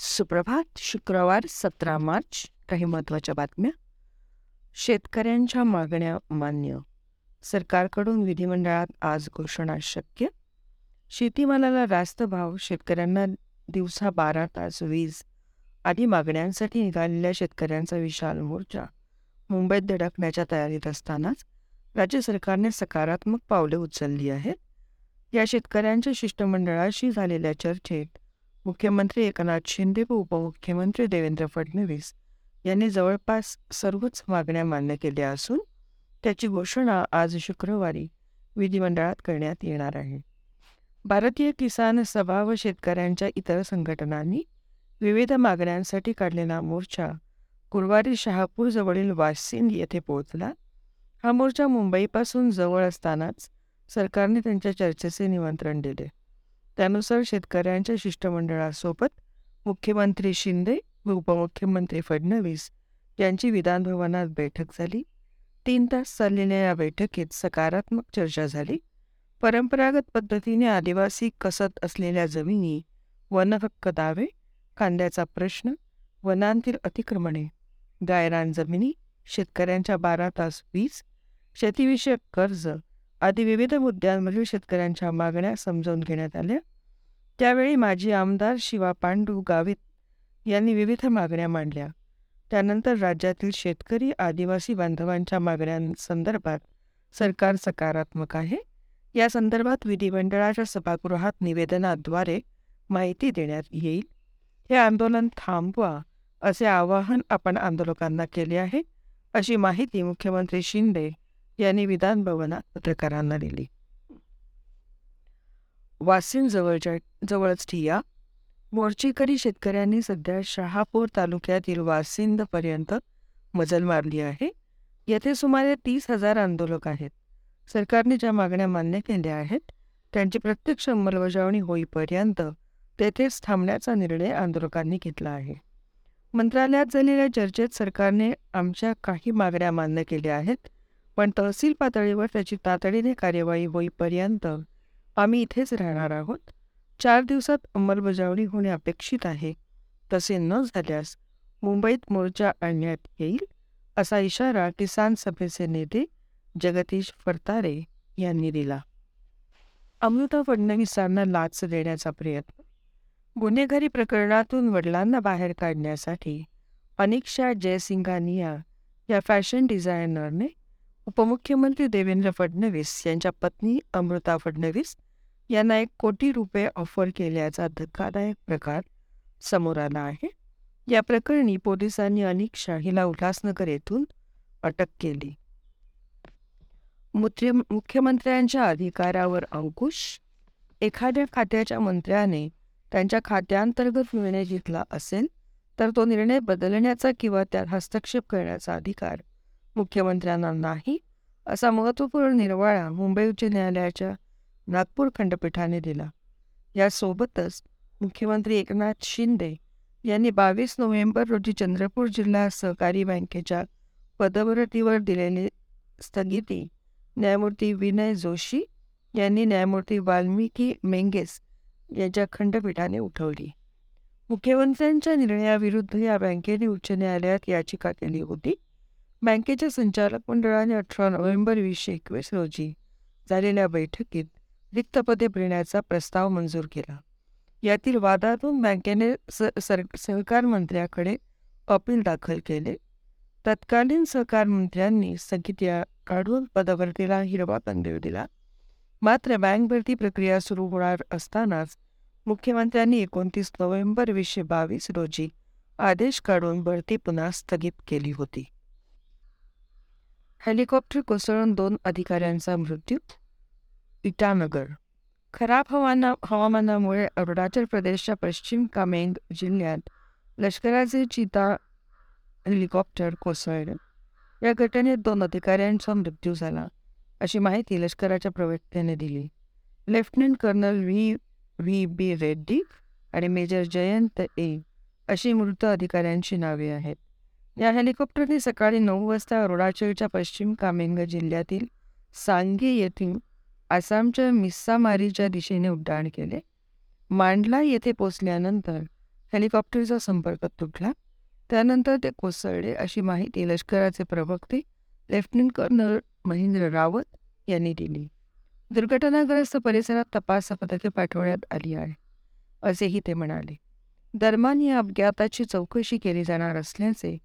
सुप्रभात शुक्रवार सतरा मार्च. काही महत्त्वाच्या बातम्या. शेतकऱ्यांच्या मागण्या मान्य. सरकारकडून विधिमंडळात आज घोषणा शक्य. शेतीमालाला रास्त भाव. शेतकऱ्यांना दिवसा बारा तास वीज. आदी मागण्यांसाठी निघालेल्या शेतकऱ्यांचा विशाल मोर्चा. मुंबईत धडकण्याच्या तयारीत असतानाच राज्य सरकारने सकारात्मक पावले उचलली आहेत. या शेतकऱ्यांच्या शिष्टमंडळाशी झालेल्या चर्चेत मुख्यमंत्री एकनाथ शिंदे व उपमुख्यमंत्री देवेंद्र फडणवीस यांनी जवळपास सर्वच मागण्या मान्य केल्या असून त्याची घोषणा आज शुक्रवारी विधिमंडळात करण्यात येणार आहे. भारतीय किसान सभा व शेतकऱ्यांच्या इतर संघटनांनी विविध मागण्यांसाठी काढलेला मोर्चा गुरुवारी शहापूरजवळील वाशिंद येथे पोहोचला. हा मोर्चा मुंबईपासून जवळ असतानाच सरकारने त्यांच्या चर्चेचे निमंत्रण दिले. त्यानुसार शेतकऱ्यांच्या शिष्टमंडळासोबत मुख्यमंत्री शिंदे व उपमुख्यमंत्री फडणवीस यांची विधानभवनात बैठक झाली. तीन तास चाललेल्या या बैठकीत सकारात्मक चर्चा झाली. परंपरागत पद्धतीने आदिवासी कसत असलेल्या जमिनी वनहक्क दावे कांद्याचा प्रश्न वनांतील अतिक्रमणे गायरान जमिनी शेतकऱ्यांच्या बारा तास वीज शेतीविषयक कर्ज आदी विविध मुद्द्यांमधील शेतकऱ्यांच्या मागण्या समजावून घेण्यात आल्या. त्यावेळी माजी आमदार शिवा पांडू गावित यांनी विविध मागण्या मांडल्या. त्यानंतर राज्यातील शेतकरी आदिवासी बांधवांच्या मागण्यांसंदर्भात सरकार सकारात्मक आहे. या संदर्भात विधिमंडळाच्या सभागृहात निवेदनाद्वारे माहिती देण्यात येईल. हे आंदोलन थांबवा असे आवाहन आपण आंदोलकांना केले आहे. अशी माहिती मुख्यमंत्री शिंदे यांनी विधान भवनात पत्रकारांना दिली. वासिन जवळच्या जवळच ठिया. मोर्चेकरी शेतकऱ्यांनी सध्या शहापूर तालुक्यातील वासिंदपर्यंत मजल मारली आहे. येथे सुमारे तीस हजार आंदोलक आहेत. सरकारने ज्या मागण्या मान्य केल्या आहेत त्यांची प्रत्यक्ष अंमलबजावणी होईपर्यंत तेथेच थांबण्याचा निर्णय आंदोलकांनी घेतला आहे. मंत्रालयात झालेल्या चर्चेत सरकारने आमच्या काही मागण्या मान्य केल्या आहेत पण तहसील पातळीवर त्याची तातडीने कार्यवाही होईपर्यंत आम्ही इथेच राहणार आहोत. चार दिवसात अंमलबजावणी होणे अपेक्षित आहे. तसे न झाल्यास मुंबईत मोर्चा आणण्यात येईल असा इशारा किसान सभेचे नेते जगदीश फरतारे यांनी दिला. अमृता फडणवीसांना लाच देण्याचा प्रयत्न. गुन्हेगारी प्रकरणातून वडिलांना बाहेर काढण्यासाठी अनिक्षा जयसिंघानिया या फॅशन डिझायनरने उपमुख्यमंत्री देवेंद्र फडणवीस यांच्या पत्नी अमृता फडणवीस यांना एक कोटी रुपये ऑफर केल्याचा धक्कादायक प्रकार समोर आला आहे. या प्रकरणी पोलिसांनी अनिक्षा हिला उल्हासनगर येथून अटक केली. मुख्य मुख्यमंत्र्यांच्या अधिकारावर अंकुश एखाद्या खात्याच्या मंत्र्याने त्यांच्या खात्यांतर्गत निर्णय घेतला असेल तर तो निर्णय बदलण्याचा किंवा त्यात हस्तक्षेप करण्याचा अधिकार मुख्यमंत्र्यांना नाही असा महत्त्वपूर्ण निर्वाळा मुंबई उच्च न्यायालयाच्या नागपूर खंडपीठाने दिला. यासोबतच मुख्यमंत्री एकनाथ शिंदे यांनी बावीस नोव्हेंबर रोजी चंद्रपूर जिल्हा सहकारी बँकेच्या पदभरतीवर दिलेली स्थगिती न्यायमूर्ती विनय जोशी यांनी न्यायमूर्ती वाल्मिकी मेंगेस यांच्या खंडपीठाने उठवली. मुख्यमंत्र्यांच्या निर्णयाविरुद्ध या बँकेने उच्च न्यायालयात याचिका केली होती. बँकेच्या संचालक मंडळाने अठरा नोव्हेंबर वीसशे एकवीस रोजी झालेल्या बैठकीत रिक्त पदे भरण्याचा प्रस्ताव मंजूर केला. यातील वादातून बँकेने स सर सहकार मंत्र्याकडे अपील दाखल केले. तत्कालीन सहकार मंत्र्यांनी स्थगिती काढून पदभरतीला हिरवा कंदील दिला. मात्र बँक भरती प्रक्रिया सुरू होणार असतानाच मुख्यमंत्र्यांनी एकोणतीस नोव्हेंबर वीसशे बावीस रोजी आदेश काढून भरती पुन्हा स्थगित केली होती. हेलिकॉप्टर कोसळून दोन अधिकाऱ्यांचा मृत्यू? इटानगर. खराब हवाना हवामानामुळे अरुणाचल प्रदेशच्या पश्चिम कामेंग जिल्ह्यात लष्कराचे चिता हेलिकॉप्टर कोसळले. या घटनेत दोन अधिकाऱ्यांचा मृत्यू झाला अशी माहिती लष्कराच्या प्रवक्त्याने दिली. Lieutenant colonel V V B Reddy आणि मेजर जयंत ए अशी मृत अधिकाऱ्यांची नावे आहेत. या हेलिकॉप्टरने सकाळी नऊ वाजता अरुणाचलच्या पश्चिम कामेंग जिल्ह्यातील सांगे येथून आसामच्या मिस्सामारीच्या दिशेने उड्डाण केले. मांडला येथे पोचल्यानंतर हेलिकॉप्टरचा संपर्क तुटला. त्यानंतर ते कोसळले अशी माहिती लष्कराचे प्रवक्ते लेफ्टनंट कर्नल महेंद्र रावत यांनी दिली. दुर्घटनाग्रस्त परिसरात तपास पथके पाठवण्यात आली आहे असेही ते म्हणाले. दरम्यान या अपघाताची चौकशी केली जाणार असल्याचे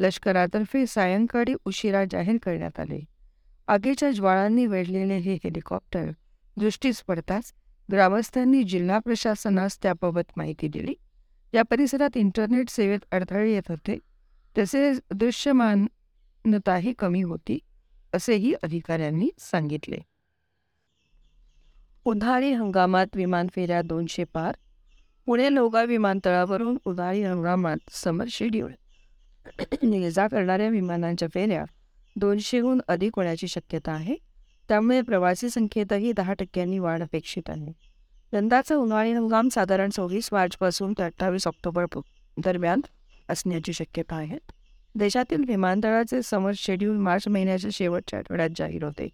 लष्करातर्फे सायंकाळी उशिरा जाहीर करण्यात आले. आगीच्या ज्वाळांनी वेढलेले हे हेलिकॉप्टर दृष्टीस पडताच ग्रामस्थांनी जिल्हा प्रशासनास त्याबाबत माहिती दिली. या परिसरात इंटरनेट सेवेत अडथळे येत होते. तसेच दृश्यमानताही कमी होती असेही अधिकाऱ्यांनी सांगितले. उन्हाळी हंगामात विमान फेऱ्या दोनशे पार पुणे लोगा विमानतळावरून उन्हाळी हंगामात समर शेड्यूल ये जा करणाऱ्या विमानांच्या फेऱ्या दोनशेहून अधिक होण्याची शक्यता आहे. त्यामुळे प्रवासी संख्येतही दहा टक्क्यांनी वाढ अपेक्षित आहे. यंदाचा उन्हाळी हंगाम साधारण सव्वीस मार्चपासून ते अठ्ठावीस ऑक्टोबर दरम्यान असण्याची शक्यता आहे. देशातील विमानतळाचे समर शेड्यूल मार्च महिन्याच्या शेवटच्या आठवड्यात जाहीर होते.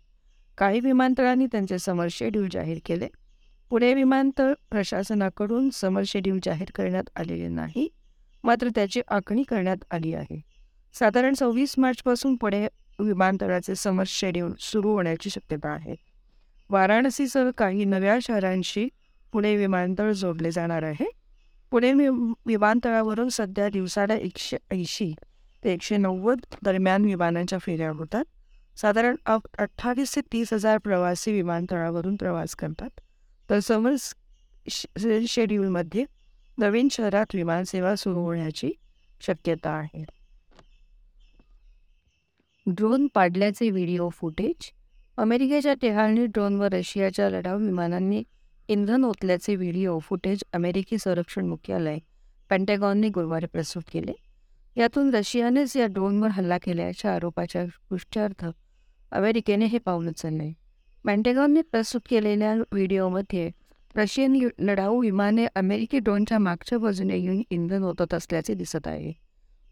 काही विमानतळांनी त्यांचे समर शेड्यूल जाहीर केले. पुणे विमानतळ प्रशासनाकडून समर शेड्यूल जाहीर करण्यात आलेले नाही. मात्र त्याची आखणी करण्यात आली आहे. साधारण सव्वीस मार्चपासून पुढे विमानतळाचे समर शेड्यूल सुरू होण्याची शक्यता आहे. वाराणसीसह काही नव्या शहरांशी पुणे विमानतळ जोडले जाणार आहे. पुणे विमानतळावरून सध्या दिवसाला एकशे ऐंशी ते एकशे नव्वद दरम्यान विमानांच्या फेऱ्या होतात. साधारण अठ्ठावीस ते तीस हजार प्रवासी विमानतळावरून प्रवास करतात. तर समर शेड्यूलमध्ये नवीन शहरात विमानसेवा सुरू होण्याची शक्यता आहे. ड्रोन पाडल्याचे व्हिडिओ फुटेज अमेरिकेच्या टेहाळणी ड्रोनवर रशियाच्या लढाऊ विमानांनी इंधन ओतल्याचे व्हिडिओ फुटेज अमेरिकी संरक्षण मुख्यालय पेंटॅगॉनने गुरुवारी प्रस्तुत केले. यातून रशियानेच या ड्रोनवर हल्ला केल्याच्या आरोपाच्या पुष्ट्यार्थ अमेरिकेने हे पाऊल उचलले. पेंटेगॉनने प्रस्तुत केलेल्या व्हिडिओमध्ये रशियन लढाऊ विमाने अमेरिकी ड्रोनच्या मागच्या बाजूने येऊन इंधन ओतत असल्याचे दिसत आहे.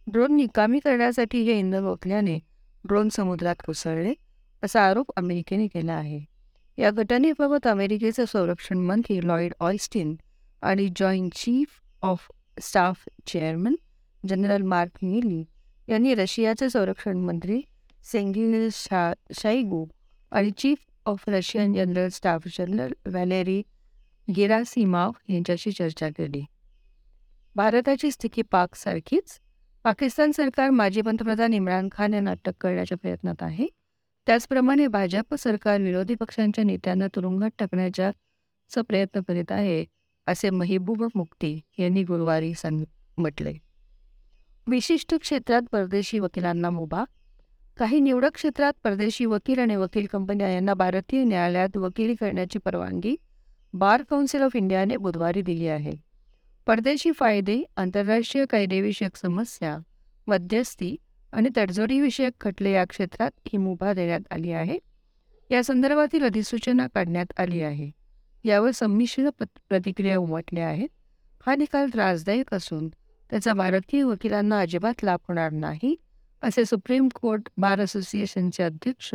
ड्रोन निकामी करण्यासाठी हे इंधन ओतल्याने ड्रोन समुद्रात कोसळले असा आरोप अमेरिकेने केला आहे. या घटनेबाबत अमेरिकेचे संरक्षण मंत्री लॉईड ऑयस्टिन आणि joint chief of staff chairman general Mark Milley यांनी रशियाचे संरक्षण मंत्री सेंगिल शा शाईगू आणि chief of Russian general staff general Valery Gerasimov यांच्याशी चर्चा केली. भारताची स्थिती पाकसारखीच. पाकिस्तान सरकार माजी पंतप्रधान इम्रान खान यांना अटक करण्याच्या प्रयत्नात आहे. त्याचप्रमाणे भाजप सरकार विरोधी पक्षांच्या नेत्यांना तुरुंगात टाकण्याचा प्रयत्न करीत आहे असे महिबूब मुक्ती यांनी गुरुवारी सांग म्हटले. विशिष्ट क्षेत्रात परदेशी वकिलांना मुभा. काही निवडक क्षेत्रात परदेशी वकील आणि वकील कंपन्या यांना भारतीय न्यायालयात वकिली करण्याची परवानगी. बार काउन्सिल ऑफ इंडियाने बुधवारी दिली आहे. परदेशी फायदे आंतरराष्ट्रीय कायदेविषयक समस्या मध्यस्थी आणि तडजोडीविषयक खटले या क्षेत्रात ही मुभा देण्यात आली आहे. या संदर्भातील अधिसूचना काढण्यात आली आहे. यावर संमिश्र प्रतिक्रिया उमटल्या आहेत. हा निकाल त्रासदायक असून त्याचा भारतीय वकिलांना अजिबात लाभ होणार नाही असे सुप्रीम कोर्ट बार असोसिएशनचे अध्यक्ष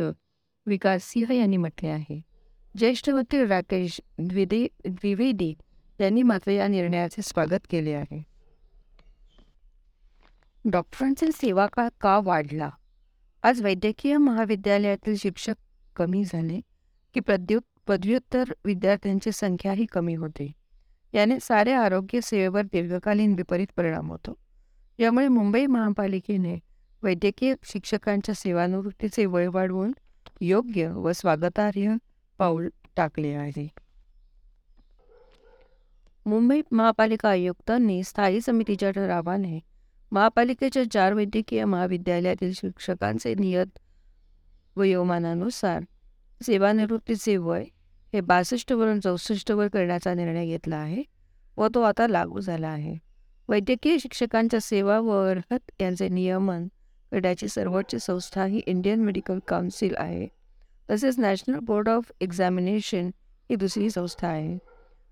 विकास सिंह यांनी म्हटले आहे. ज्येष्ठ वकील राकेश द्विदी द्विवेदी यांनी मात्र या निर्णयाचे स्वागत केले आहे. डॉक्टरांचे सेवा काळ का वाढला? आज वैद्यकीय महाविद्यालयातील शिक्षक कमी झाले की प्रद्युत पदव्युत्तर विद्यार्थ्यांची संख्याही कमी होते. याने सारे आरोग्य सेवेवर दीर्घकालीन विपरीत परिणाम होतो. यामुळे मुंबई महापालिकेने वैद्यकीय शिक्षकांच्या सेवानिवृत्तीचे वय वाढवून योग्य व स्वागतार्ह पाऊल टाकले आहे. मुंबई महापालिका आयुक्तांनी स्थायी समितीच्या ठरावाने महापालिकेच्या चार वैद्यकीय महाविद्यालयातील शिक्षकांचे नियत वयोमानानुसार सेवानिवृत्तीचे वय हे बासष्टवरून चौसष्टवर करण्याचा निर्णय घेतला आहे व तो आता लागू झाला आहे. वैद्यकीय शिक्षकांच्या सेवा व अर्हत यांचे नियमन करण्याची सर्वोच्च संस्था ही इंडियन मेडिकल काउन्सिल आहे. तसेच नॅशनल बोर्ड ऑफ एक्झामिनेशन ही दुसरी संस्था आहे.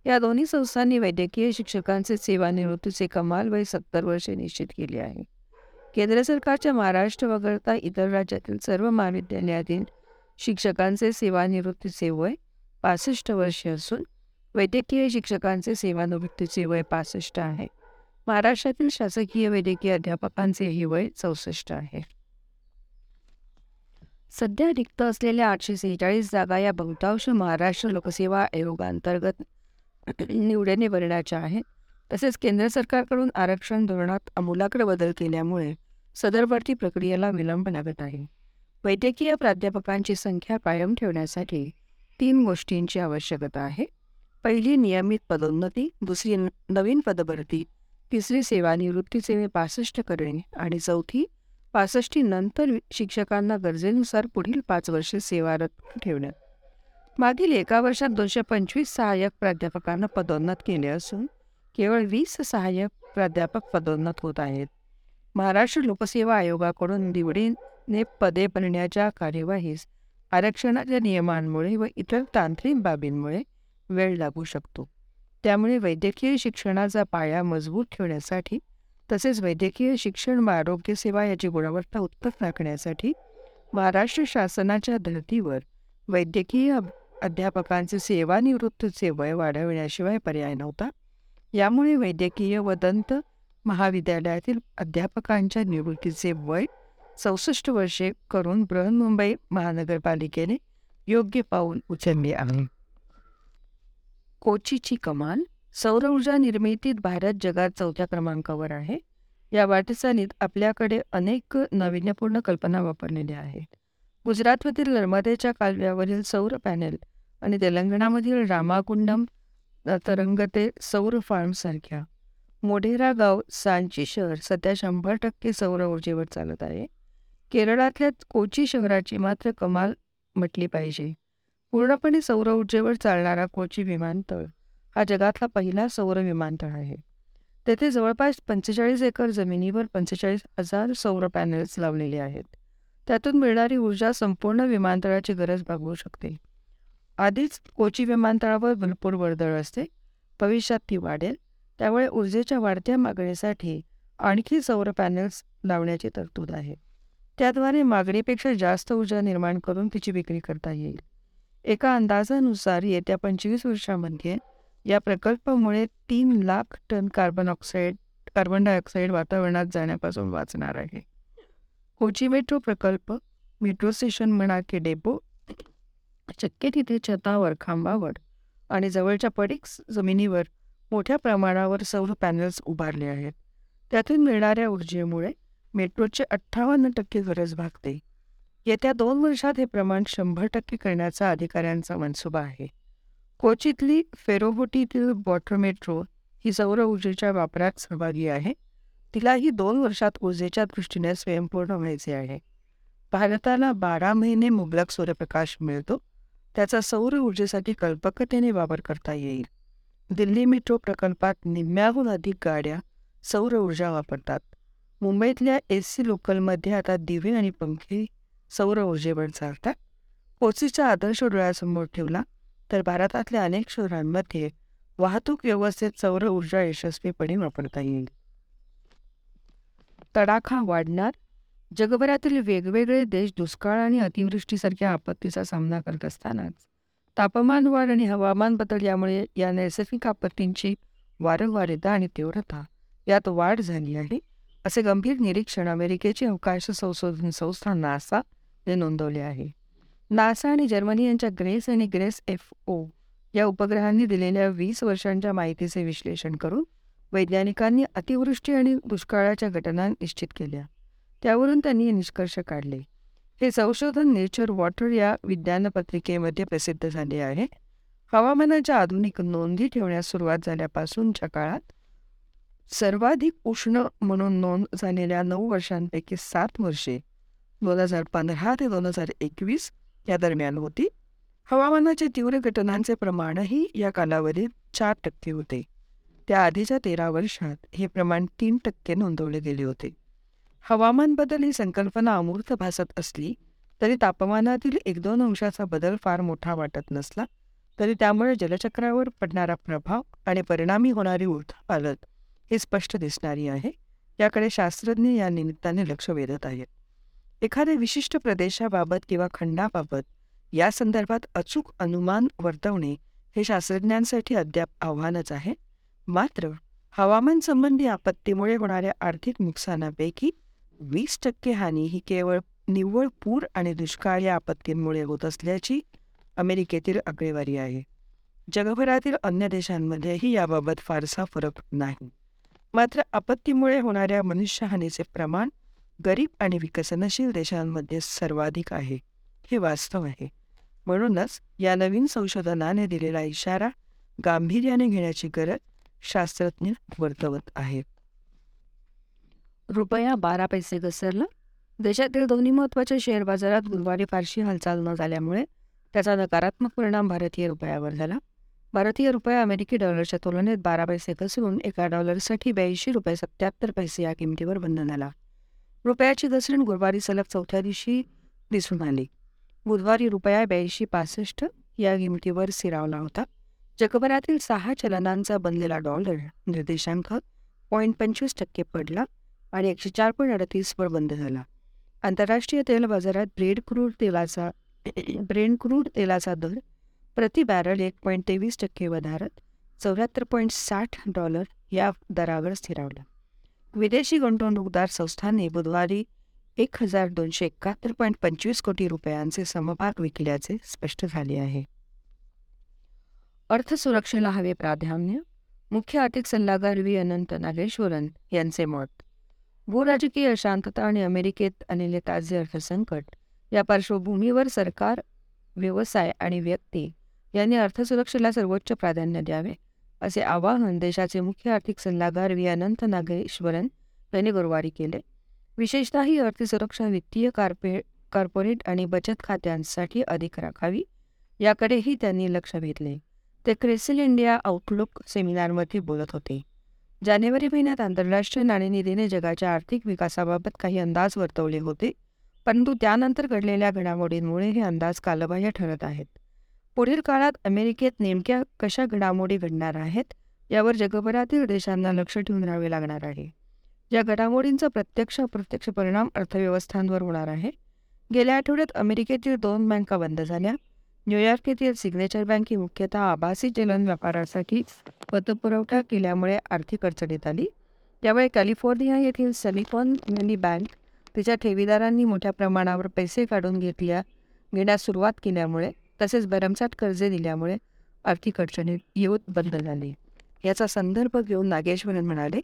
या दोन्ही संस्थांनी वैद्यकीय शिक्षकांचे सेवानिवृत्तीचे कमाल वय सत्तर वर्षे निश्चित केले आहे. केंद्र सरकारच्या महाराष्ट्र वगळता इतर राज्यातील सर्व महाविद्यालयातील शिक्षकांचे सेवानिवृत्तीचे वय पासष्ट वर्षे असून वैद्यकीय शिक्षकांचे सेवानिवृत्तीचे वय पासष्ट आहे. महाराष्ट्रातील शासकीय वैद्यकीय अध्यापकांचे हे वय चौसष्ट आहे. सध्या रिक्त असलेल्या आठशे सेहेचाळीस जागा या बहुतांश महाराष्ट्र लोकसेवा आयोगांतर्गत निवडणे भरण्याच्या आहेत. तसेच केंद्र सरकारकडून आरक्षण धोरणात आमूलाग्र बदल केल्यामुळे सदर भरती प्रक्रियेला विलंब लागत आहे. वैद्यकीय प्राध्यापकांची संख्या कायम ठेवण्यासाठी तीन गोष्टींची आवश्यकता आहे. पहिली नियमित पदोन्नती. दुसरी नवीन पदभरती. तिसरी सेवानिवृत्ती सेवे पासष्ट करणे आणि चौथी पासष्टी नंतर शिक्षकांना गरजेनुसार पुढील पाच वर्षे सेवारत ठेवण्यात. मागील एका वर्षात दोनशे पंचवीस सहाय्यक प्राध्यापकांना पदोन्नत केले असून केवळ वीस सहाय्यक प्राध्यापक पदोन्नत होत आहेत. महाराष्ट्र लोकसेवा आयोगाकडून निवडीने पदे भरण्याच्या कार्यवाहीस आरक्षणाच्या नियमांमुळे व इतर तांत्रिक बाबींमुळे वेळ लागू शकतो. त्यामुळे वैद्यकीय शिक्षणाचा पाया मजबूत ठेवण्यासाठी तसेच वैद्यकीय शिक्षण व आरोग्यसेवा याची गुणवत्ता उत्तम राखण्यासाठी महाराष्ट्र शासनाच्या धर्तीवर वैद्यकीय अध्यापकांचे सेवानिवृत्तीचे वय वाढविण्याशिवाय पर्याय नव्हता. यामुळे वैद्यकीय व दंत महाविद्यालयातील अध्यापकांच्या निवृत्तीचे वय चौसष्ट वर्षे करून बृहन्मुंबई महानगरपालिकेने योग्य पाऊल उचलले आहे. कोचीची कमान सौर ऊर्जा निर्मितीत भारत जगात चौथ्या क्रमांकावर आहे. या वाटचालीत आपल्याकडे अनेक नाविन्यपूर्ण कल्पना वापरलेल्या आहेत. गुजरातमधील नर्मदेच्या कालव्यावरील सौर पॅनेल आणि तेलंगणामधील रामाकुंडम तरंगते सौर फार्मसारख्या मोढेरा गाव सांची शहर सध्या शंभर टक्के सौर ऊर्जेवर चालत आहे. केरळातल्या कोची शहराची मात्र कमाल म्हटली पाहिजे. पूर्णपणे सौर ऊर्जेवर चालणारा कोची विमानतळ हा जगातला पहिला सौर विमानतळ आहे. तेथे जवळपास पंचेचाळीस एकर जमिनीवर पंचेचाळीस हजार सौर पॅनेल्स लावलेले आहेत. त्यातून मिळणारी ऊर्जा संपूर्ण विमानतळाची गरज भागवू शकते. आधीच कोची विमानतळावर भरपूर वर्दळ असते. भविष्यात ती वाढेल. त्यामुळे ऊर्जेच्या वाढत्या मागणीसाठी आणखी सौर पॅनेल्स लावण्याची तरतूद आहे. त्याद्वारे मागणीपेक्षा जास्त ऊर्जा निर्माण करून तिची विक्री करता येईल. एका अंदाजानुसार येत्या पंचवीस वर्षामध्ये या प्रकल्पामुळे तीन lakh ton carbon oxide carbon dioxide वातावरणात जाण्यापासून वाचणार आहे. हो कोची मेट्रो प्रकल्प मेट्रो स्टेशन म्हणा की डेपो शक्य तिथे छतावर खांबावर आणि जवळच्या पडीक जमिनीवर मोठ्या प्रमाणावर सौर पॅनल्स उभारले आहेत. त्यातून मिळणाऱ्या ऊर्जेमुळे मेट्रोचे अठ्ठावन्न टक्के गरज भागते. येत्या दोन वर्षात हे प्रमाण शंभर टक्के करण्याचा अधिकाऱ्यांचा मनसुबा आहे. कोचीतली फेरोबोटीतील वॉटर मेट्रो ही सौर ऊर्जेच्या वापरात सहभागी आहे. तिलाही दोन वर्षात ऊर्जेच्या दृष्टीने स्वयंपूर्ण व्हायचे आहे. भारताला बारा महिने मुबलक सूर्यप्रकाश मिळतो. त्याचा सौर ऊर्जेसाठी कल्पकतेने वापर करता येईल. दिल्ली मेट्रो प्रकल्पात निम्म्याहून अधिक गाड्या सौर ऊर्जा वापरतात. मुंबईतल्या एस सी लोकलमध्ये आता दिवे आणि पंखे सौर ऊर्जेवर चालतात. कोचीचा आदर्श डोळ्यासमोर ठेवला तर भारतातल्या अनेक शहरांमध्ये वाहतूक व्यवस्थेत सौर ऊर्जा यशस्वीपणे वापरता येईल. तडाखा वाढणार जगभरातील वेगवेगळे देश दुष्काळ आणि अतिवृष्टीसारख्या आपत्तीचा सामना करत असतानाच तापमान वाढ आणि हवामान बदल यामुळे या नैसर्गिक आपत्तींची वारंवारता आणि तीव्रता यात वाढ झाली आहे असे गंभीर निरीक्षण अमेरिकेची अवकाश संशोधन संस्था नासा ने नोंदवले आहे. नासा आणि जर्मनी यांच्या ग्रेस आणि ग्रेस एफ ओ या उपग्रहांनी दिलेल्या वीस वर्षांच्या माहितीचे विश्लेषण करून वैज्ञानिकांनी अतिवृष्टी आणि दुष्काळाच्या घटना निश्चित केल्या. त्यावरून त्यांनी निष्कर्ष काढले. हे संशोधन नेचर वॉटर या विज्ञान पत्रिकेमध्ये प्रसिद्ध झाले आहे. हवामानाच्या आधुनिक नोंदी ठेवण्यास सुरुवात झाल्यापासूनच्या काळात सर्वाधिक उष्ण म्हणून नोंद झालेल्या नऊ वर्षांपैकी सात वर्षे दोन हजार पंधरा ते दोन हजार एकवीस या दरम्यान होती. हवामानाच्या तीव्र घटनांचे प्रमाणही या कालावधीत चार टक्के होते. त्या आधीच्या तेरा वर्षात हे प्रमाण तीन टक्के नोंदवले गेले होते. हवामान बदल ही संकल्पना अमूर्त भासत असली तरी तापमानातील एक दोन अंशाचा बदल फार मोठा वाटत नसला तरी त्यामुळे जलचक्रावर पडणारा प्रभाव आणि परिणामी होणारी पालत हे स्पष्ट दिसणारी आहे. याकडे शास्त्रज्ञ या निमित्ताने लक्ष वेधत आहेत. एखाद्या विशिष्ट प्रदेशाबाबत किंवा खंडाबाबत या संदर्भात अचूक अनुमान वर्तवणे हे शास्त्रज्ञांसाठी अद्याप आव्हानच आहे. मात्र हवामान संबंधी आपत्तीमुळे होणाऱ्या आर्थिक नुकसानापैकी वीस टक्के हानी ही केवळ निव्वळ पूर आणि दुष्काळ या आपत्तींमुळे होत असल्याची अमेरिकेतील आकडेवारी आहे. जगभरातील अन्य देशांमध्येही याबाबत फारसा फरक नाही. मात्र आपत्तीमुळे होणाऱ्या मनुष्यहानीचे प्रमाण गरीब आणि विकसनशील देशांमध्ये सर्वाधिक आहे. हे वास्तव आहे. म्हणूनच या नवीन संशोधनाने दिलेला इशारा गांभीर्याने घेण्याची गरज शास्त्रज्ञ वर्तवत आहेत. रुपया बारा पैसे घसरला. देशातील दोन्ही महत्त्वाच्या शेअर बाजारात गुरुवारी फारशी हालचाल न झाल्यामुळे त्याचा नकारात्मक परिणाम भारतीय रुपयावर झाला. भारतीय रुपया अमेरिकी डॉलरच्या तुलनेत बारा पैसे घसरून एका डॉलरसाठी ब्याऐंशी रुपये सत्याहत्तर पैसे या किमतीवर बंद झाला रुपयाची घसरण गुरुवारी सलग चौथ्या दिवशी दिसून आली. बुधवारी रुपया ब्याऐंशी पासष्ट या किमतीवर स्थिरावला होता. जगभरातील सहा चलनांचा बनलेला डॉलर निर्देशांक पॉईंट पंचवीस टक्के पडला आणि एकशे चार पॉईंट अडतीसवर बंद झाला. आंतरराष्ट्रीय तेल बाजारात ब्रेड क्रूड तेलाचा ब्रेड क्रूड तेलाचा दर प्रति बॅरल एक पॉईंट तेवीस टक्के वधारत चौऱ्याहत्तर पॉईंट साठ डॉलर या दरावर स्थिरावला. विदेशी गुंतवणूकदार संस्थांनी बुधवारी एक हजार दोनशे एकाहत्तर पॉईंट पंचवीस कोटी रुपयांचे समभाग विकल्याचे स्पष्ट झाले आहे. अर्थसुरक्षेला हवे प्राधान्य मुख्य आर्थिक सल्लागार व्ही. अनंत नागेश्वरन यांचे मत. भूराजकीय अशांतता आणि अमेरिकेत आलेले ताजे अर्थसंकट या पार्श्वभूमीवर सरकार व्यवसाय आणि व्यक्ती यांनी अर्थसुरक्षेला सर्वोच्च प्राधान्य द्यावे. असे आवाहन देशाचे मुख्य आर्थिक सल्लागार व्ही. अनंत नागेश्वरन यांनी गुरुवारी केले. विशेषतः ही अर्थसुरक्षा वित्तीय कार्पे कॉर्पोरेट आणि बचत खात्यांसाठी अधिक राखावी याकडेही त्यांनी लक्ष वेधले. ते क्रेसिल इंडिया आउटलुक सेमिनारमध्ये बोलत होते. जानेवारी महिन्यात आंतरराष्ट्रीय नाणेनिधीने जगाच्या आर्थिक विकासाबाबत काही अंदाज वर्तवले होते परंतु त्यानंतर घडलेल्या घडामोडींमुळे हे अंदाज कालबाह्य ठरत आहेत. पुढील काळात अमेरिकेत नेमक्या कशा घडामोडी घडणार आहेत यावर जगभरातील देशांना लक्ष ठेवून राहावे लागणार आहे. या घडामोडींचा प्रत्यक्ष अप्रत्यक्ष परिणाम अर्थव्यवस्थांवर होणार आहे गेल्या आठवड्यात अमेरिकेतील दोन बँका बंद झाल्या. न्यूयॉर्क येथील सिग्नेचर बँक ही मुख्यतः आभासी चलन व्यापारासाठी पतपुरवठा केल्यामुळे आर्थिक अडचणीत आली. त्यामुळे कॅलिफोर्निया येथील सलिकॉन व्हॅली बँक तिच्या ठेवीदारांनी मोठ्या प्रमाणावर पैसे काढून घेतल्या घेण्यास सुरुवात केल्यामुळे तसेच भरमसाठ कर्जे दिल्यामुळे आर्थिक अडचणीत येऊन बंद झाली. याचा संदर्भ घेऊन नागेश्वरन म्हणाले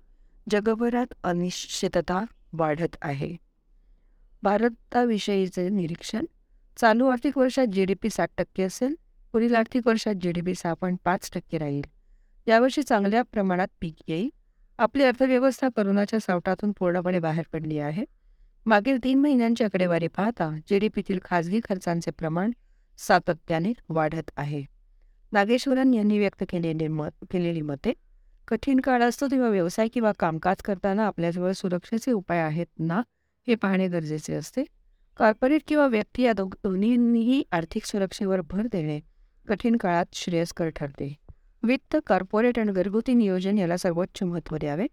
जगभरात अनिश्चितता वाढत आहे. भारताविषयीचे निरीक्षण चालू आर्थिक वर्षात जी डी पी सात टक्के असेल पुढील आर्थिक वर्षात जी डी पी सहा पॉईंट पाच टक्के राहील. यावर्षी चांगल्या प्रमाणात पीक येईल. आपली अर्थव्यवस्था करोनाच्या सावटातून पूर्णपणे बाहेर पडली आहे. मागील तीन महिन्यांची आकडेवारी पाहता जी डी पीतील खाजगी खर्चांचे प्रमाण सातत्याने वाढत आहे. नागेश्वरन यांनी व्यक्त केलेले मत केलेली मते कठीण काळ असतो तेव्हा व्यवसाय किंवा कामकाज करताना आपल्याजवळ सुरक्षेचे उपाय आहेत ना हे पाहणे गरजेचे असते. कॉर्पोरेट किंवा व्यक्ती या दो दोन्हींनीही आर्थिक सुरक्षेवर भर देणे कठीण काळात श्रेयस्कर ठरते. वित्त कॉर्पोरेट आणि घरगुती नियोजन याला सर्वोच्च महत्त्व द्यावे.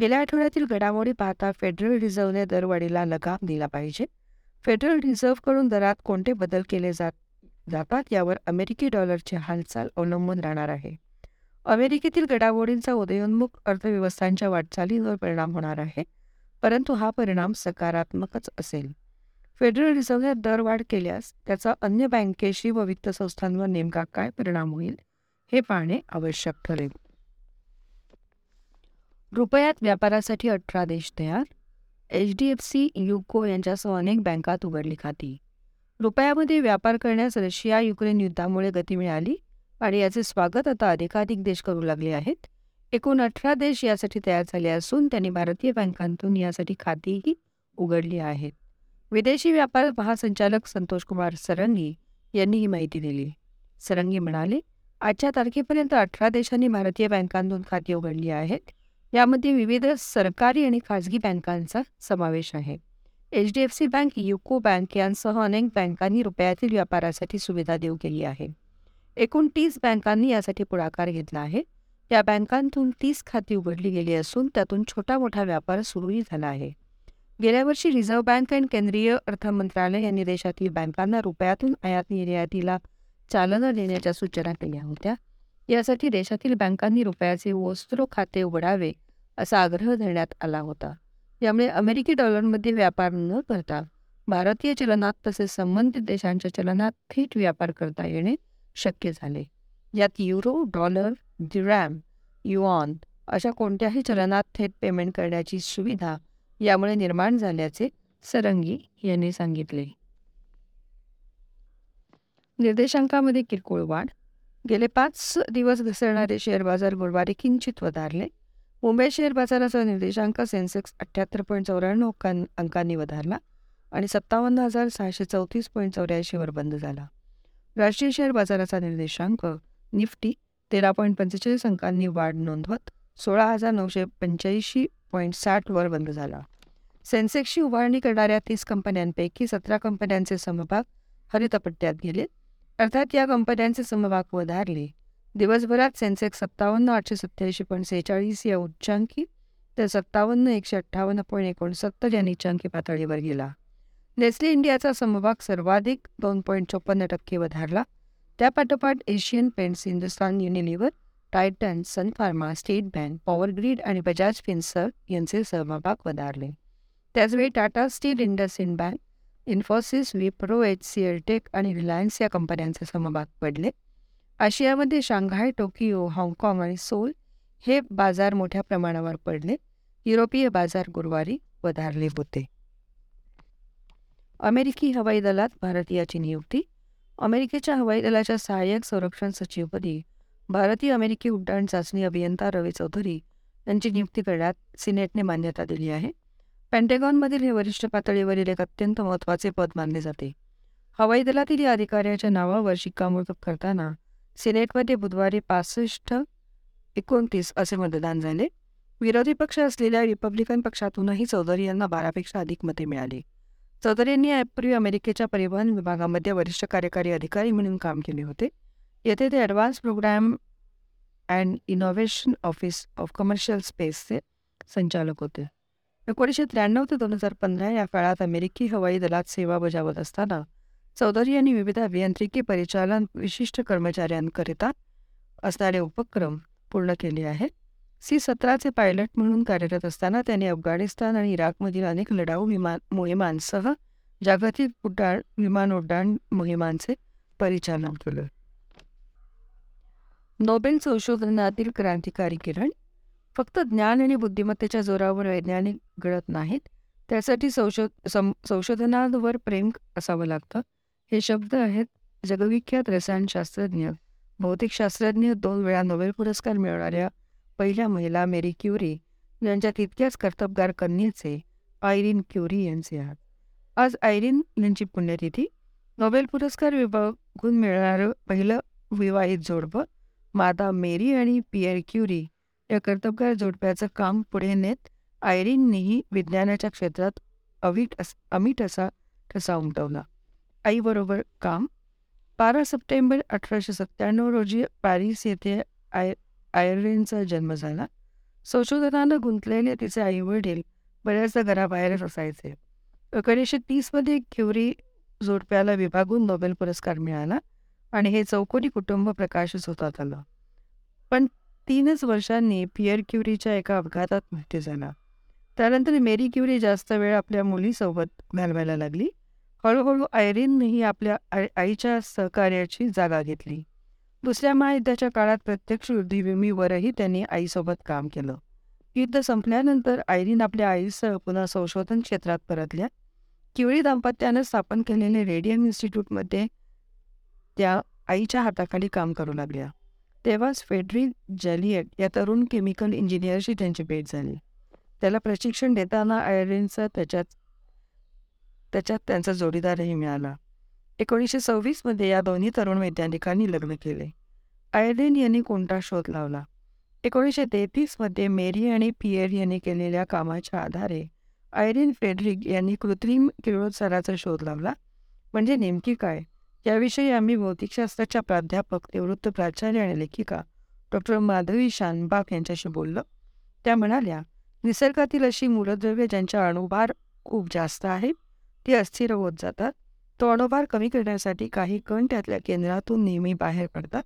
गेल्या आठवड्यातील घडामोडी पाहता फेडरल रिझर्व्हने दरवाढीला लगाम दिला पाहिजे. फेडरल रिझर्व्हकडून दरात कोणते बदल केले जात जातात यावर अमेरिकी डॉलरची हालचाल अवलंबून राहणार आहे. अमेरिकेतील घडामोडींचा उदयोन्मुख अर्थव्यवस्थांच्या वाटचालींवर परिणाम होणार आहे परंतु हा परिणाम सकारात्मकच असेल. फेडरल रिझर्व्हने दरवाढ केल्यास त्याचा अन्य बँकेशी व वित्त संस्थांवर नेमका काय परिणाम होईल हे पाहणे आवश्यक ठरेल. रुपयात व्यापारासाठी अठरा देश तयार. H D F C UCO यांच्यासह अनेक बँकात उघडली खाती रुपयामध्ये व्यापार करण्यास रशिया युक्रेन युद्धामुळे गती मिळाली आणि याचे स्वागत आता अधिकाधिक देश करू लागले आहेत. एकूण अठरा देश यासाठी तयार झाले असून त्यांनी भारतीय बँकांतून यासाठी खातीही उघडली आहेत. विदेशी व्यापार महासंचालक संतोष कुमार सरंगी यांनी ही माहिती दिली. सरंगी म्हणाले आजच्या तारखेपर्यंत अठरा देशांनी भारतीय बँकांतून खाती उघडली आहेत. यामध्ये विविध सरकारी आणि खाजगी बँकांचा समावेश आहे. H D F C bank UCO bank यांसह अनेक बँकांनी रुपयातील व्यापारासाठी सुविधा देऊ केली आहे. एकूण तीस बँकांनी यासाठी पुढाकार घेतला आहे. या बँकांतून तीस खाती उघडली गेली असून त्यातून छोटा मोठा व्यापार सुरूही झाला आहे. गेल्या वर्षी रिझर्व्ह बँक आणि केंद्रीय अर्थ मंत्रालय यांनी देशातील बँकांना रुपयातून आयात निर्यातीला चालना देण्याच्या सूचना केल्या होत्या. यासाठी देशातील बँकांनी रुपयाचे वस्त्रो खाते उघडावे असा आग्रह धरण्यात आला होता. यामुळे अमेरिकी डॉलरमध्ये व्यापार न करता भारतीय चलनात तसेच संबंधित देशांच्या चलनात थेट व्यापार करता येणे शक्य झाले. यात युरो डॉलर दिरॅम युऑन अशा कोणत्याही चलनात थेट पेमेंट करण्याची सुविधा यामुळे निर्माण झाल्याचे सरंगी यांनी सांगितले. निर्देशांकामध्ये किरकोळ वाढ. गेले पाच दिवस घसरणारे शेअर बाजार गुरुवारी किंचित वधारले. मुंबई शेअर बाजाराचा निर्देशांक सेन्सेक्स अठ्ठ्याहत्तर पॉईंट चौऱ्याण्णव अंकां अंकांनी वधारला आणि सत्तावन्न हजार सहाशे चौतीस पॉईंट चौऱ्याऐंशीवर बंद झाला. राष्ट्रीय शेअर बाजाराचा निर्देशांक निफ्टी तेरा पॉईंट पंचेचाळीस अंकांनी वाढ नोंदवत सोळा हजार नऊशे पंच्याऐंशी पॉईंट साठवर बंद झाला. सेन्सेक्सची उभारणी करणाऱ्या तीस कंपन्यांपैकी सतरा कंपन्यांचे समभाग हरितपट्ट्यात गेले. अर्थात या कंपन्यांचे समभाग वधारले. दिवसभरात सेन्सेक्स सत्तावन्न आठशे सत्याऐंशी पॉईंट सेहेचाळीस या उच्चांकी तर सत्तावन्न एकशे अठ्ठावन्न पॉईंट एकोणसत्तर या निच्चांकी पातळीवर गेला. नेस्ले इंडियाचा समभाग सर्वाधिक दोन पॉईंट चोपन्न टक्के वधारला त्यापाठोपाठ Asian Paints Hindustan Unilever Titan Sun Pharma State Bank Power Grid आणि बजाज फिन्सर यांचे समभाग वधारले. त्याचवेळी Tata Steel IndusInd Bank Infosys Wipro H C L Tech आणि रिलायन्स या कंपन्यांचे समभाग पडले. आशियामध्ये शांघाय टोकियो हाँगकाँग आणि सोल हे बाजार मोठ्या प्रमाणावर पडले. युरोपीय बाजार गुरुवारी वधारले होते. अमेरिकी हवाई दलात भारतीयाची नियुक्ती. अमेरिकेच्या हवाई दलाच्या सहाय्यक संरक्षण सचिवपदी भारतीय अमेरिकी उड्डाण चाचणी अभियंता रवी चौधरी यांची नियुक्ती करण्यात सिनेटने मान्यता दिली आहे. पेंटेगॉनमधील हे वरिष्ठ पातळीवरील एक अत्यंत महत्त्वाचे पद मानले जाते. हवाई दलातील या अधिकाऱ्याच्या नावावर शिक्कामोर्तब करताना सिनेटमध्ये बुधवारी पासष्ट एकोणतीस असे मतदान झाले. विरोधी पक्ष असलेल्या रिपब्लिकन पक्षातूनही चौधरी यांना बारापेक्षा अधिक मते मिळाली. चौधरी यांनी यापूर्वी अमेरिकेच्या परिवहन विभागामध्ये वरिष्ठ कार्यकारी अधिकारी म्हणून काम केले होते. येथे ते advance programme and innovation office of commercial स्पेसचे संचालक होते. एकोणीसशे त्र्याण्णव ते दोन हजार पंधरा या काळात अमेरिकी हवाई दलात सेवा बजावत असताना चौधरी यांनी विविध अभियांत्रिकी परिचालन विशिष्ट कर्मचाऱ्यांकरिता असणारे उपक्रम पूर्ण केले आहेत. सी सतराचे पायलट म्हणून कार्यरत असताना त्यांनी अफगाणिस्तान आणि इराकमधील अनेक लढाऊ विमान मोहिमांसह जागतिक उड्डाण विमान उड्डाण मोहिमांचे परिचालन केलं. नोबेल संशोधनातील क्रांतिकारी किरण फक्त ज्ञान आणि बुद्धिमत्तेच्या जोरावर वैज्ञानिक घडत नाहीत त्यासाठी संशोध सं संशोधनावर प्रेम असावं लागतं. हे शब्द आहेत जगविख्यात रसायनशास्त्रज्ञ. भौतिकशास्त्रज्ञ दोन वेळा नोबेल पुरस्कार मिळवणाऱ्या पहिल्या महिला मेरी क्युरी यांच्या तितक्याच कर्तबगार कन्येचे आयरीन क्युरी यांचे आहात. आज आयरीन यांची पुण्यतिथी. नोबेल पुरस्कार विभागून मिळणारं पहिलं विवाहित जोडपं माता मेरी आणि पियर क्युरी या कर्तबगार जोडप्याचं काम पुढे नेत आयरीननेही विज्ञानाच्या क्षेत्रात अवीट अस अमीट असा ठसा उमटवला. आईबरोबर काम. बारा सप्टेंबर अठराशे सत्त्याण्णव रोजी पॅरिस येथे आय आयर्लिनचा जन्म झाला. संशोधनानं गुंतलेले तिचे आईवडील बऱ्याचदा घराबाहेरच असायचे. एकोणीसशे तीसमध्ये क्युरी जोडप्याला विभागून नोबेल पुरस्कार मिळाला आणि हे चौकोनी कुटुंब प्रकाशित होतात आलं. पण तीनच वर्षांनी पियर क्युरीच्या एका अपघातात मृत्यू झाला. त्यानंतर मेरी क्युरी जास्त वेळ आपल्या मुलीसोबत घालवायला लागली. हळूहळू आयरीननेही आपल्या आई आईच्या सहकार्याची जागा घेतली. दुसऱ्या महायुद्धाच्या काळात प्रत्यक्ष युद्धभूमीवरही त्यांनी आईसोबत काम केलं. युद्ध संपल्यानंतर आयरीन आपल्या आईसह पुन्हा संशोधन क्षेत्रात परतल्या. किवळी दाम्पत्यानं स्थापन केलेले रेडियम इन्स्टिट्यूटमध्ये त्या आईच्या हाताखाली काम करू लागल्या. तेव्हाच फेडरिक जॅलियट या तरुण केमिकल इंजिनियरशी त्यांची भेट झाली. त्याला प्रशिक्षण देताना आयरीनचा त्याच्यात त्याच्यात त्यांचा जोडीदारही मिळाला. एकोणीसशे सव्वीसमध्ये या दोन्ही तरुण वैज्ञानिकांनी लग्न केले. आयडेन यांनी कोणता शोध लावला? एकोणीसशे तेहतीसमध्ये मेरी आणि पियर यांनी केलेल्या कामाच्या आधारे आयरिन फ्रेडरिक यांनी कृत्रिम किरणोत्साराचा शोध लावला. म्हणजे नेमकी काय? याविषयी आम्ही भौतिकशास्त्राच्या प्राध्यापक निवृत्त प्राचार्य आणि लेखिका डॉक्टर माधवी शानबाग यांच्याशी बोललो. त्या म्हणाल्या निसर्गातील अशी मूलद्रव्ये ज्यांच्या अणुभार खूप जास्त आहे ती अस्थिर होत जातात. तो कमी करण्यासाठी काही कण त्यातल्या केंद्रातून नेहमी बाहेर पडतात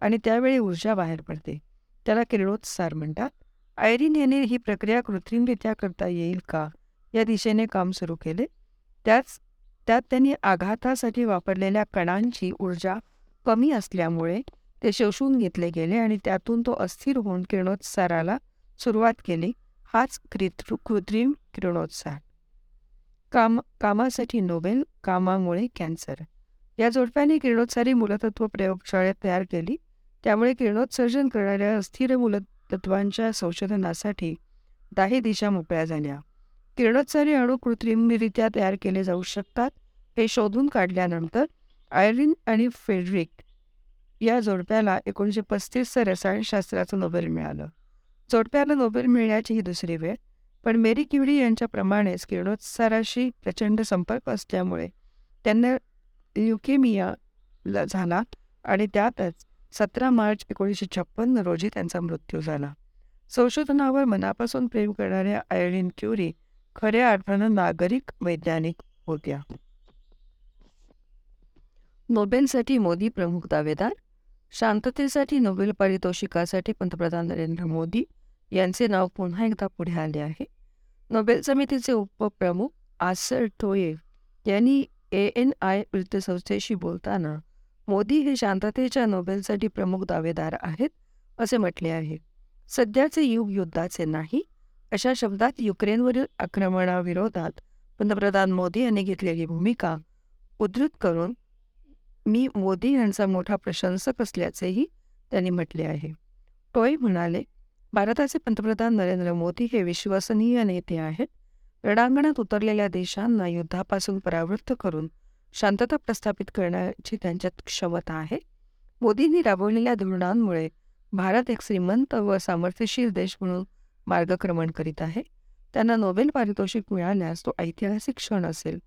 आणि त्यावेळी ऊर्जा बाहेर पडते. त्याला किरणोत्सार म्हणतात. आयरीन यांनी ही प्रक्रिया कृत्रिमरित्या करता येईल का? या दिशेने काम सुरू केले. त्याच त्यात त्यांनी आघातासाठी वापरलेल्या कणांची ऊर्जा कमी असल्यामुळे ते शोषून घेतले गेले आणि त्यातून तो अस्थिर होऊन किरणोत्साराला सुरुवात केली. हाच कृत्र कृत्रिम किरणोत्सार. काम कामासाठी नोबेल कामामुळे कॅन्सर. या जोडप्याने किरणोत्सारी मूलतत्व प्रयोगशाळेत तयार केली. त्यामुळे किरणोत्सर्जन करणाऱ्या अस्थिर मूलतत्वांच्या संशोधनासाठी दाही दिशा मोकळ्या झाल्या. किरणोत्सारी अणू कृत्रिमरित्या तयार केले जाऊ शकतात हे शोधून काढल्यानंतर आयरिन आणि फेडरिक या जोडप्याला एकोणीसशे पस्तीसचं रसायनशास्त्राचं नोबेल मिळालं. जोडप्याला नोबेल मिळण्याची ही दुसरी वेळ पण मेरी क्युरी यांच्याप्रमाणेच किरणोत्साराशी प्रचंड संपर्क असल्यामुळे त्यांना ल्युकेमिया झाला आणि त्यातच सतरा मार्च एकोणीसशे छप्पन्न रोजी त्यांचा मृत्यू झाला. संशोधनावर मनापासून प्रेम करणाऱ्या आयरिन क्युरी खऱ्या अर्थानं नागरिक वैज्ञानिक होत्या. नोबेलसाठी मोदी प्रमुख दावेदार शांततेसाठी नोबेल पारितोषिकासाठी पंतप्रधान नरेंद्र मोदी यांचे नाव पुन्हा एकदा पुढे आले आहे. नोबेल समितीचे उपप्रमुख आसर टोये यांनी ए एन आय वृत्तसंस्थेशी बोलताना मोदी हे शांततेच्या नोबेलसाठी प्रमुख दावेदार आहेत असे म्हटले आहे. सध्याचे युग युद्धाचे नाही अशा शब्दात युक्रेनवरील आक्रमणाविरोधात पंतप्रधान मोदी यांनी घेतलेली भूमिका उद्धृत करून मी मोदी यांचा मोठा प्रशंसक असल्याचेही त्यांनी म्हटले आहे. टोय म्हणाले भारताचे पंतप्रधान नरेंद्र मोदी हे विश्वसनीय नेते आहेत. रणांगणात उतरलेल्या देशांना युद्धापासून परावृत्त करून शांतता प्रस्थापित करण्याची त्यांच्यात क्षमता आहे. मोदींनी राबवलेल्या धोरणांमुळे भारत एक श्रीमंत व सामर्थ्यशील देश म्हणून मार्गक्रमण करीत आहे. त्यांना नोबेल पारितोषिक मिळाल्यास तो ऐतिहासिक क्षण असेल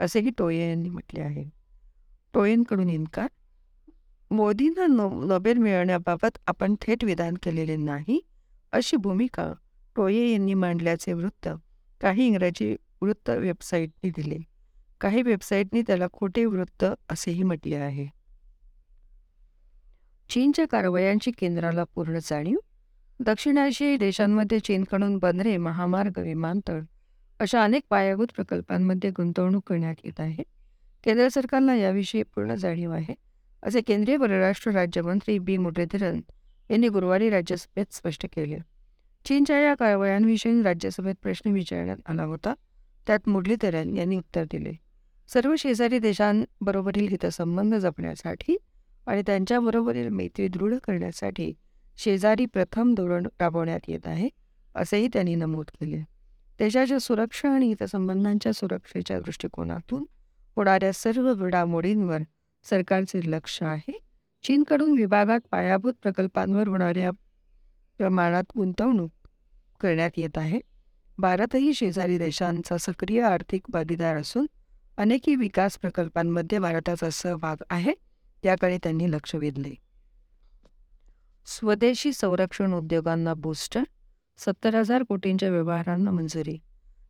असेही टोये यांनी म्हटले आहे. टोयेंकडून इन्कार? मोदींना नो नोबेल मिळवण्याबाबत आपण थेट विधान केलेले नाही. अशी भूमिका टोये यांनी मांडल्याचे वृत्त काही इंग्रजी वृत्त वेबसाईटनी दिले. काही वेबसाईटनी त्याला खोटे वृत्त असेही म्हटले आहे. चीनच्या कारवायांची केंद्राला पूर्ण जाणीव? दक्षिण आशियाई देशांमध्ये चीनकडून बंदरे महामार्ग विमानतळ अशा अनेक पायाभूत प्रकल्पांमध्ये गुंतवणूक करण्यात येत आहे. केंद्र सरकारला याविषयी पूर्ण जाणीव आहे असे केंद्रीय परराष्ट्र राज्यमंत्री बी. मुरलीधरन यांनी गुरुवारी राज्यसभेत स्पष्ट केले. चीनच्या या कारवायांविषयी राज्यसभेत प्रश्न विचारण्यात आला होता. त्यात मुरलीधरन यांनी उत्तर दिले. सर्व शेजारी देशांबरोबरील हितसंबंध जपण्यासाठी आणि त्यांच्याबरोबरील मैत्री दृढ करण्यासाठी शेजारी प्रथम धोरण राबवण्यात येत आहे असेही त्यांनी नमूद केले. देशाच्या सुरक्षा आणि हितसंबंधांच्या सुरक्षेच्या दृष्टिकोनातून होणाऱ्या सर्व घडामोडींवर सरकारचे लक्ष आहे. चीनकडून विभागात पायाभूत प्रकल्पांवर होणाऱ्या प्रमाणात गुंतवणूक करण्यात येत आहे. भारतही शेजारी देशांचा सक्रिय आर्थिक भागीदार असून अनेकही विकास प्रकल्पांमध्ये भारताचा सहभाग आहे त्याकडे त्यांनी लक्ष वेधले. स्वदेशी संरक्षण उद्योगांना बूस्टर सत्तर हजार कोटींच्या व्यवहारांना मंजुरी.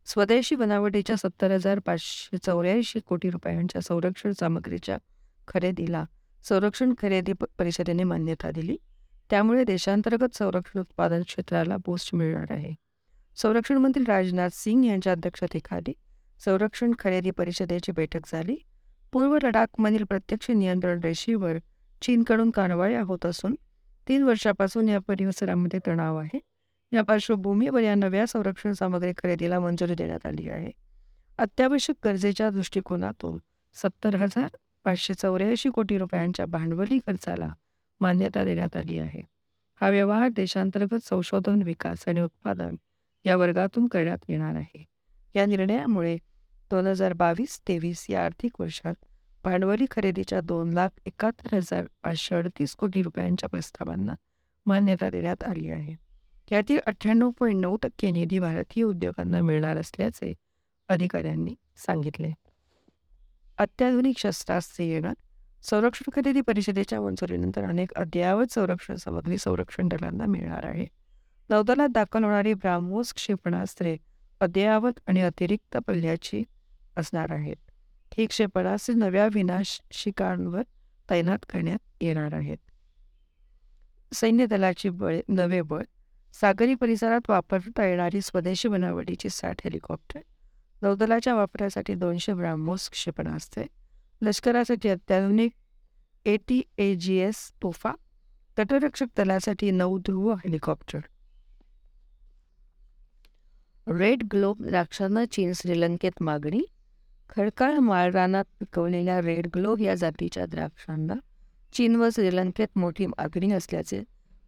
स्वदेशी बनावटीच्या सत्तर हजार पाचशे चौऱ्याऐंशी कोटी रुपयांच्या संरक्षण सामग्रीच्या खरेदीला संरक्षण खरेदी परिषदेने मान्यता दिली. त्यामुळे देशांतर्गत संरक्षण उत्पादन क्षेत्राला बूस्ट मिळणार आहे. संरक्षण मंत्री राजनाथ सिंग यांच्या अध्यक्षतेखाली संरक्षण खरेदी परिषदेची बैठक झाली. पूर्व लडाखमधील प्रत्यक्ष नियंत्रण रेषेवर चीनकडून कारवाया होत असून तीन वर्षापासून या परिसरामध्ये तणाव आहे. या पार्श्वभूमीवर या नव्या संरक्षण सामग्री खरेदीला मंजुरी देण्यात आली आहे. अत्यावश्यक गरजेच्या दृष्टिकोनातून सत्तर हजार पाचशे चौऱ्याऐंशी कोटी रुपयांच्या भांडवली खर्चाला मान्यता देण्यात आली आहे. हा व्यवहार देशांतर्गत संशोधन विकास आणि उत्पादन या वर्गातून करण्यात येणार आहे. या निर्णयामुळे दोन हजार बावीस तेवीस या आर्थिक वर्षात भांडवली खरेदीच्या दोन लाख एकाहत्तर हजार पाचशे अडतीस कोटी रुपयांच्या प्रस्तावांना मान्यता देण्यात आली आहे. यातील अठ्ठ्याण्णव पॉईंट नऊ टक्के निधी भारतीय उद्योगांना मिळणार असल्याचे अधिकाऱ्यांनी सांगितले. अत्याधुनिक शस्त्रास्त्रे येणार संरक्षण खरेदी परिषदेच्या मंजुरीनंतर अनेक अद्ययावत संरक्षण सामग्री संरक्षण दलांना मिळणार आहे. नौदलात दाखल होणारी ब्राह्मोस क्षेपणास्त्रे अद्ययावत आणि अतिरिक्त पल्ल्याची असणार आहेत. ही क्षेपणास्त्रे नव्या विनाशिकांवर तैनात करण्यात येणार आहेत. सैन्य दलाची बळ नवे बळ सागरी परिसरात वापरता येणारी स्वदेशी बनावटीची साठ हेलिकॉप्टर नौदलाच्या वापरासाठी दोनशे ब्राह्मोस क्षेपणास्त्रे लष्करासाठी अत्याधुनिक A T A G S तोफा तटरक्षक दलासाठी नऊ ध्रुव हेलिकॉप्टर. रेड ग्लोब द्राक्षांना चीन श्रीलंकेत मागणी. खडकाळ माळरानात पिकवलेल्या रेड ग्लोब या जातीच्या द्राक्षांना चीन व श्रीलंकेत मोठी मागणी असल्याचे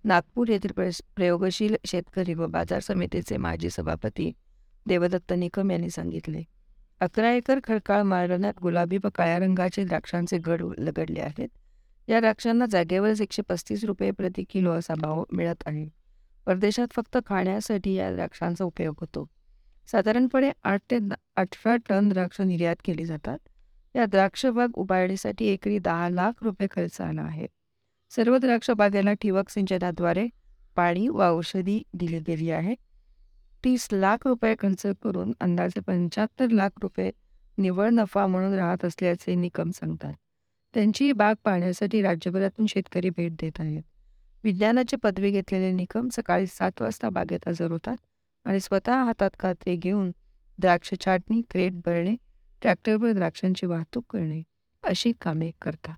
नागपूर येथील प्रयोगशील शेतकरी व बाजार समितीचे माजी सभापती देवदत्त निकम यांनी सांगितले. अकरा एकर खडकाळ माळरानात गुलाबी व काळ्या रंगाचे द्राक्षांचे गड लगडले आहेत. या द्राक्षांना जागेवरच एकशे पस्तीस रुपये प्रति किलो असा भाव मिळत आहे. परदेशात फक्त खाण्यासाठी या द्राक्षांचा उपयोग होतो. साधारणपणे आठ ते अठरा टन द्राक्ष निर्यात केली जातात. या द्राक्ष बाग उभारणीसाठी एकरी दहा लाख रुपये खर्च आला आहे. सर्व द्राक्ष बागेला ठिबक सिंचनाद्वारे पाणी व औषधी दिली गेली आहे. तीस लाख रुपये खर्च करून अंदाजे पंच्याहत्तर लाख रुपये निव्वळ नफा म्हणून राहत असल्याचे निकम सांगतात. त्यांची ही बाग पाहण्यासाठी राज्यभरातून शेतकरी भेट देत आहेत. विज्ञानाची पदवी घेतलेले निकम सकाळी सात वाजता बागेत हजर होतात आणि स्वतः हातात कात्रे घेऊन द्राक्ष छाटणी क्रेट भरणे ट्रॅक्टरवर द्राक्षांची वाहतूक करणे अशी कामे करतात.